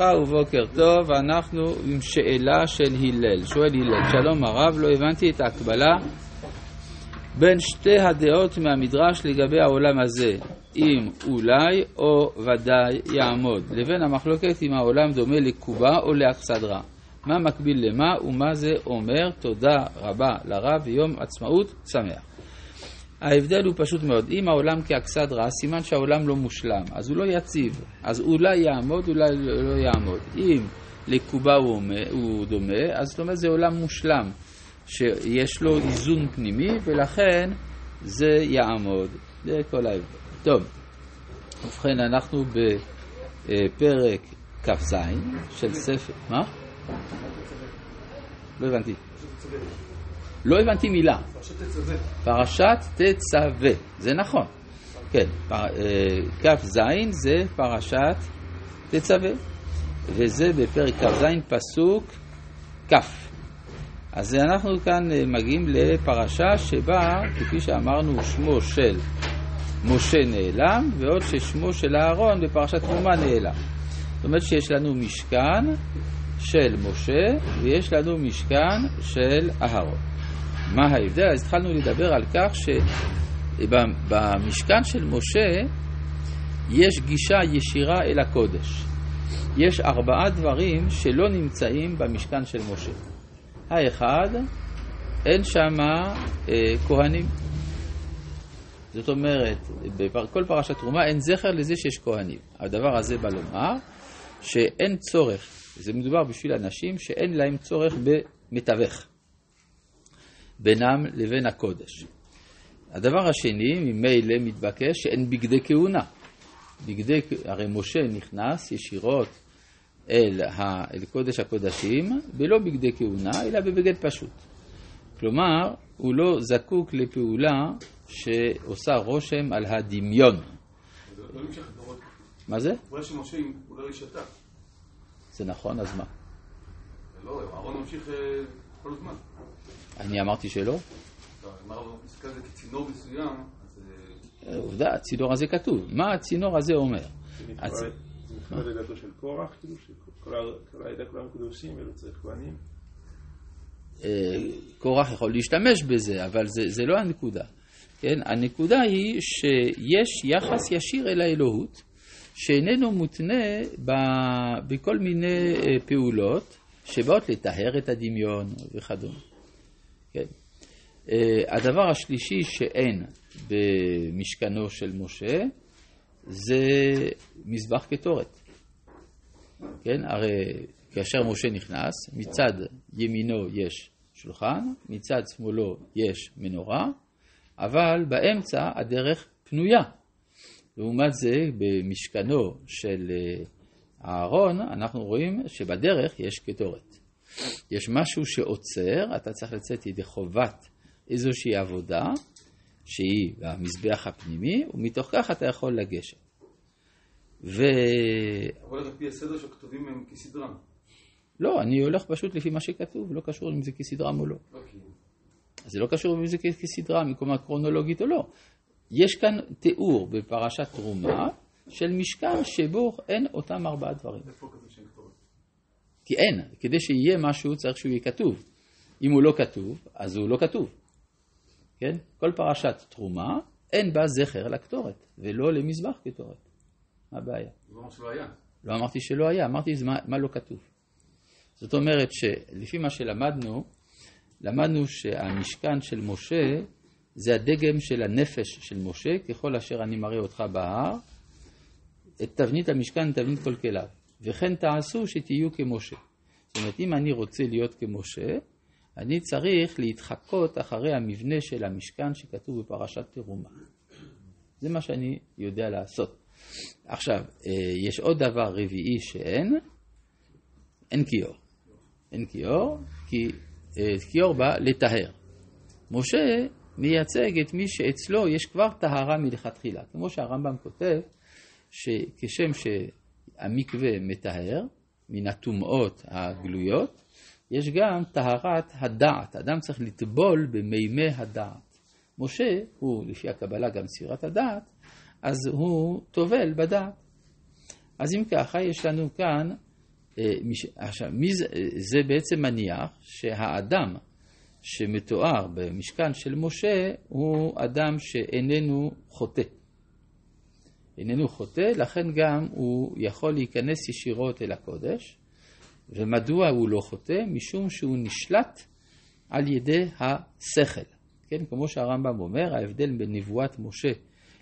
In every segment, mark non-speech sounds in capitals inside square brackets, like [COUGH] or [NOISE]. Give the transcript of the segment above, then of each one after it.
ובוקר טוב, אנחנו עם שאלה של הלל. שואל הלל, שלום הרב, לא הבנתי את ההקבלה בין שתי הדעות מהמדרש לגבי העולם הזה, אם אולי או ודאי יעמוד, לבין המחלוקת אם העולם דומה לקובה או לאכסדרה. מה מקביל למה ומה זה אומר? תודה רבה לרב ויום עצמאות שמח. ההבדל הוא פשוט מאוד, אם העולם כאכסדרה, סימן שהעולם לא מושלם, אז הוא לא יציב, אז אולי יעמוד, אולי לא יעמוד. אם לקובה הוא, הוא דומה, אז זאת אומרת זה עולם מושלם, שיש לו איזון פנימי, ולכן זה יעמוד. זה כל ההבדל. טוב, ובכן אנחנו בפרק כ"ז של ספר, מה? לא הבנתי. לא הבנתי מילה. פרשת תצווה. זה נכון. כן, כ"ז זה פרשת תצווה. וזה בפרק כ"ז פסוק כ'. אז אנחנו כאן מגיעים לפרשה שבה, כפי שאמרנו, שמו של משה נעלם, ועוד ששמו של אהרון בפרשת תרומה נעלם. זאת אומרת שיש לנו משכן של משה ויש לנו משכן של אהרון. מה ההבדל? אז התחלנו לדבר על כך שבמשכן של משה יש גישה ישירה אל הקודש. יש ארבעה דברים שלא נמצאים במשכן של משה. האחד, אין שם אה, כהנים. זאת אומרת, בכל פרשת תרומה אין זכר לזה שיש כהנים. הדבר הזה בא לומר שאין צורך, זה מדובר בשביל אנשים שאין להם צורך במתווך. בינם לבין הקודש. הדבר השני, ממילא מתבקש שאין בגדי כהונה. בגדי, הרי משה נכנס ישירות אל, ה, אל קודש הקודשים בלא בגדי כהונה, אלא בבגד פשוט. כלומר, הוא לא זקוק לפעולה שעושה רושם על הדמיון. מה זה? הוא רואה שמשה לא. זה נכון, אז מה? לא, אהרון ממשיך כל הזמן. אני אמרתי שלא? כצינור מסוים, אז... עובדה, הצינור הזה כתוב. מה הצינור הזה אומר? זה נקרא לדעתו של קורח, כאילו, שכל העדה כולם קדושים ולא צריך כהנים? קורח יכול להשתמש בזה, אבל זה, זה לא הנקודה. כן? הנקודה היא שיש יחס ישיר אל האלוהות, שאיננו מותנה ב, בכל מיני פעולות שבאות לטהר את הדמיון וכדומה. כן. הדבר השלישי שאין במשכנו של משה זה מזבח קטורת. כן, הרי כאשר משה נכנס, מצד ימינו יש שולחן, מצד שמאלו יש מנורה, אבל באמצע הדרך פנויה. לעומת זה, במשכנו של אהרון, אנחנו רואים שבדרך יש קטורת. יש משהו שעוצר, אתה צריך לצאת ידי חובת איזושהי עבודה, שהיא במזבח הפנימי, ומתוך כך אתה יכול לגשת. ו... אבל על פי הסדר שהכתובים הם כסדרם. לא, אני הולך פשוט לפי מה שכתוב, לא קשור אם זה כסדרם או לא. אוקיי. זה לא קשור אם זה כסדרם, מקומה קרונולוגית או לא. יש כאן תיאור בפרשת תרומה של משכן שבו אין אותם ארבעה דברים. כי אין, כדי שיהיה משהו צריך שהוא יהיה כתוב. אם הוא לא כתוב, אז הוא לא כתוב. כן? כל פרשת תרומה, אין בה זכר לקטורת, ולא למזבח קטורת. מה הבעיה? הוא אמר שלא היה. לא אמרתי שלא היה, אמרתי מה, מה לא כתוב. זאת אומרת שלפי מה שלמדנו, למדנו שהמשכן של משה זה הדגם של הנפש של משה, ככל אשר אני מראה אותך בהר, את תבנית המשכן, תבנית כל כליו. וכן תעשו שתהיו כמשה. זאת אומרת, אם אני רוצה להיות כמשה, אני צריך להתחקות אחרי המבנה של המשכן שכתוב בפרשת תרומה. זה מה שאני יודע לעשות. עכשיו, יש עוד דבר רביעי שאין, אין כיור. אין כיור, כי כיור בא לטהר. משה מייצג את מי שאצלו יש כבר טהרה מלכתחילה. כמו שהרמב"ם כותב, שכשם שהמקווה מטהר מן הטומאות הגלויות, יש גם טהרת הדעת. אדם צריך לטבול במימי הדעת. משה הוא, לפי הקבלה, גם סירת הדעת, אז הוא טובל בדעת. אז אם ככה, יש לנו כאן אה, עכשיו, זה בעצם מניח שהאדם שמתואר במשכן של משה הוא אדם שאיננו חוטא. איננו חוטא, לכן גם הוא יכול להיכנס ישירות אל הקודש. ומדוע הוא לא חוטא? משום שהוא נשלט על ידי השכל. כן, כמו שהרמב"ם אומר, ההבדל בין נבואת משה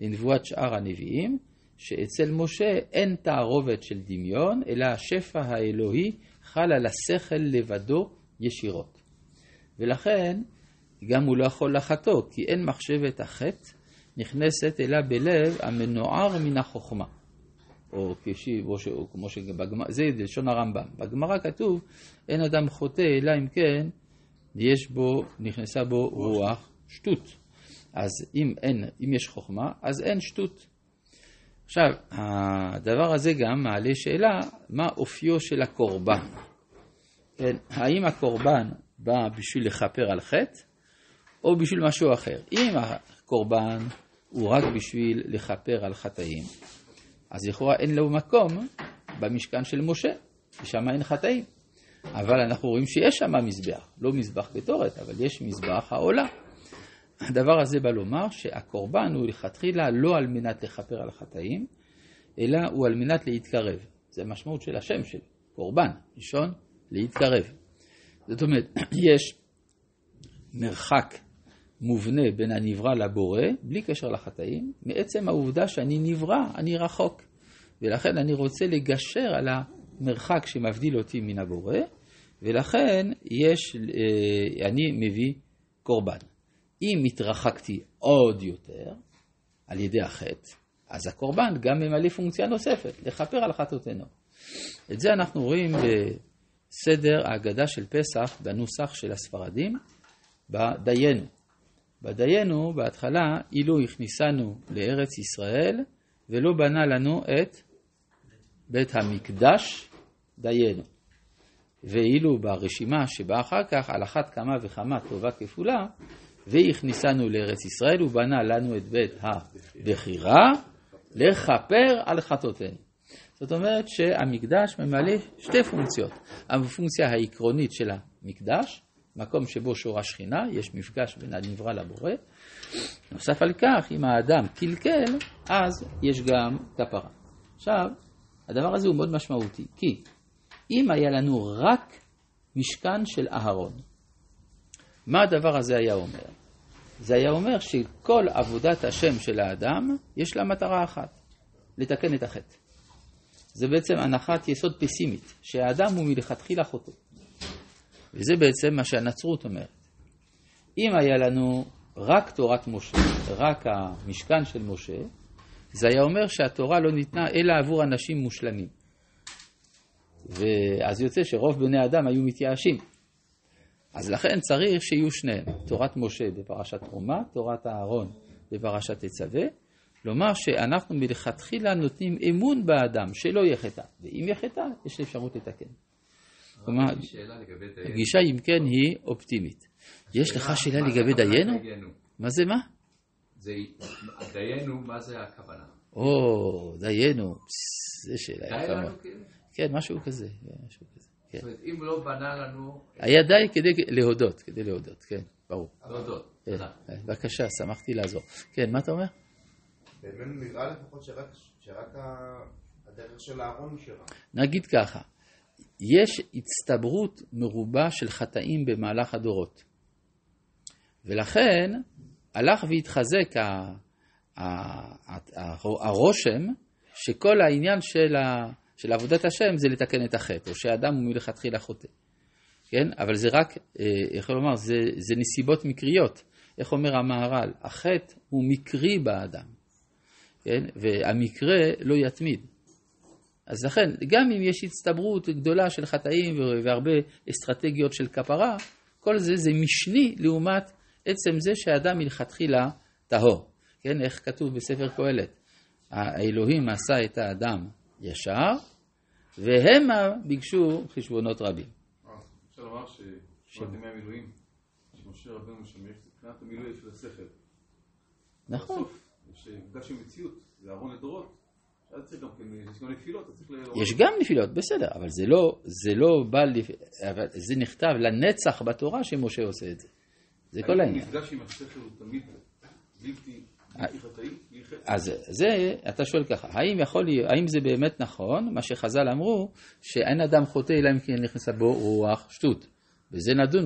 לנבואת שאר הנביאים, שאצל משה אין תערובת של דמיון, אלא השפע האלוהי חל על השכל לבדו ישירות. ולכן גם הוא לא יכול לחטוא, כי אין מחשבת החטא נכנסת אלא בלב המנוער מן החוכמה. או, כשי, או, ש, או כמו שבגמרא, זה לשון הרמב"ם. בגמרא כתוב, אין אדם חוטא אלא אם כן יש בו, נכנסה בו רוח שטות. אז אם אין, אם יש חוכמה, אז אין שטות. עכשיו, הדבר הזה גם מעלה שאלה, מה אופיו של הקורבן? כן, האם הקורבן בא בשביל לכפר על חטא, או בשביל משהו אחר? אם הקורבן הוא רק בשביל לכפר על חטאים, אז לכאורה אין לו מקום במשכן של משה, שם אין חטאים. אבל אנחנו רואים שיש שם מזבח, לא מזבח קטורת, אבל יש מזבח העולה. הדבר הזה בא לומר שהקורבן הוא לכתחילה לא על מנת לכפר על חטאים, אלא הוא על מנת להתקרב. זה המשמעות של השם של קורבן, ראשון, להתקרב. זאת אומרת, [CLEARS THROAT] יש מרחק מובנה בין הנברא לבורא, בלי קשר לחטאים, מעצם העובדה שאני נברא, אני רחוק. ולכן אני רוצה לגשר על המרחק שמבדיל אותי מן הבורא, ולכן יש, אה, אני מביא קורבן. אם התרחקתי עוד יותר על ידי החטא, אז הקורבן גם ממלא פונקציה נוספת, לכפר על חטאותינו. את זה אנחנו רואים בסדר ההגדה של פסח בנוסח של הספרדים, בדיינו. בדיינו, בהתחלה, אילו הכניסנו לארץ ישראל ולא בנה לנו את בית המקדש, דיינו. ואילו ברשימה שבאה אחר כך, על אחת כמה וכמה טובה כפולה, והכניסנו לארץ ישראל, הוא בנה לנו את בית הבחירה, לכפר על חטאותינו. זאת אומרת שהמקדש ממלא שתי פונקציות. הפונקציה העקרונית של המקדש, מקום שבו שורה שכינה, יש מפגש בין הנברא לבורא. נוסף על כך, אם האדם קלקל, אז יש גם כפרה. עכשיו, הדבר הזה הוא מאוד משמעותי, כי אם היה לנו רק משכן של אהרון, מה הדבר הזה היה אומר? זה היה אומר שכל עבודת השם של האדם, יש לה מטרה אחת, לתקן את החטא. זה בעצם הנחת יסוד פסימית, שהאדם הוא מלכתחילה חוטא. וזה בעצם מה שהנצרות אומרת. אם היה לנו רק תורת משה, רק המשכן של משה, זה היה אומר שהתורה לא ניתנה אלא עבור אנשים מושלמים. ואז יוצא שרוב בני אדם היו מתייאשים. אז לכן צריך שיהיו שניהם, תורת משה בפרשת תרומה, תורת אהרון בפרשת תצווה, לומר שאנחנו מלכתחילה נותנים אמון באדם שלא יהיה חטא, ואם יהיה חטא, יש אפשרות לתקן. כלומר, הגישה אם כן היא אופטימית. יש לך שאלה לגבי דיינו? מה זה מה? זה דיינו, מה זה הכוונה? או, דיינו, זו שאלה יפה. כאילו? כן, משהו כזה, משהו כזה. כן. זאת אומרת, אם לא בנה לנו... היה די כדי להודות, כדי להודות, כן, ברור. להודות. כן, תודה. בבקשה, שמחתי לעזור. כן, מה אתה אומר? בימינו נראה לפחות שרק, הדרך של אהרון נשארה. נגיד ככה, יש הצטברות מרובה של חטאים במהלך הדורות. ולכן הלך והתחזק הרושם שכל העניין של, ה- של עבודת השם זה לתקן את החטא, או שהאדם הוא מלכתחילה חוטא. כן? אבל זה רק, אה, איך לומר, זה, זה נסיבות מקריות. איך אומר המהר"ל? החטא הוא מקרי באדם, כן? והמקרה לא יתמיד. אז לכן, גם אם יש הצטברות גדולה של חטאים והרבה אסטרטגיות של כפרה, כל זה זה משני לעומת עצם זה שהאדם מלכתחילה טהור. כן, איך כתוב בספר קהלת? האלוהים עשה את האדם ישר, והמה ביקשו חשבונות רבים. אה, אפשר לומר ששמעת ימי המילואים, שמשה רבנו משמש מבחינת המילוי של השכל. נכון. יש מפגש עם מציאות, זה אהרון לדורות, יש גם נפילות, אז צריך ל... יש גם נפילות, בסדר, אבל זה לא, זה לא בא. אבל זה נכתב לנצח בתורה שמשה עושה את זה. זה כל העניין. המפגש עם השכל הוא תמיד בלתי בלתי חטאי? אז זה, אתה שואל ככה, האם יכול האם זה באמת נכון, מה שחז"ל אמרו, שאין אדם חוטא אלא אם כן נכנסה בו רוח שטות. וזה נדון.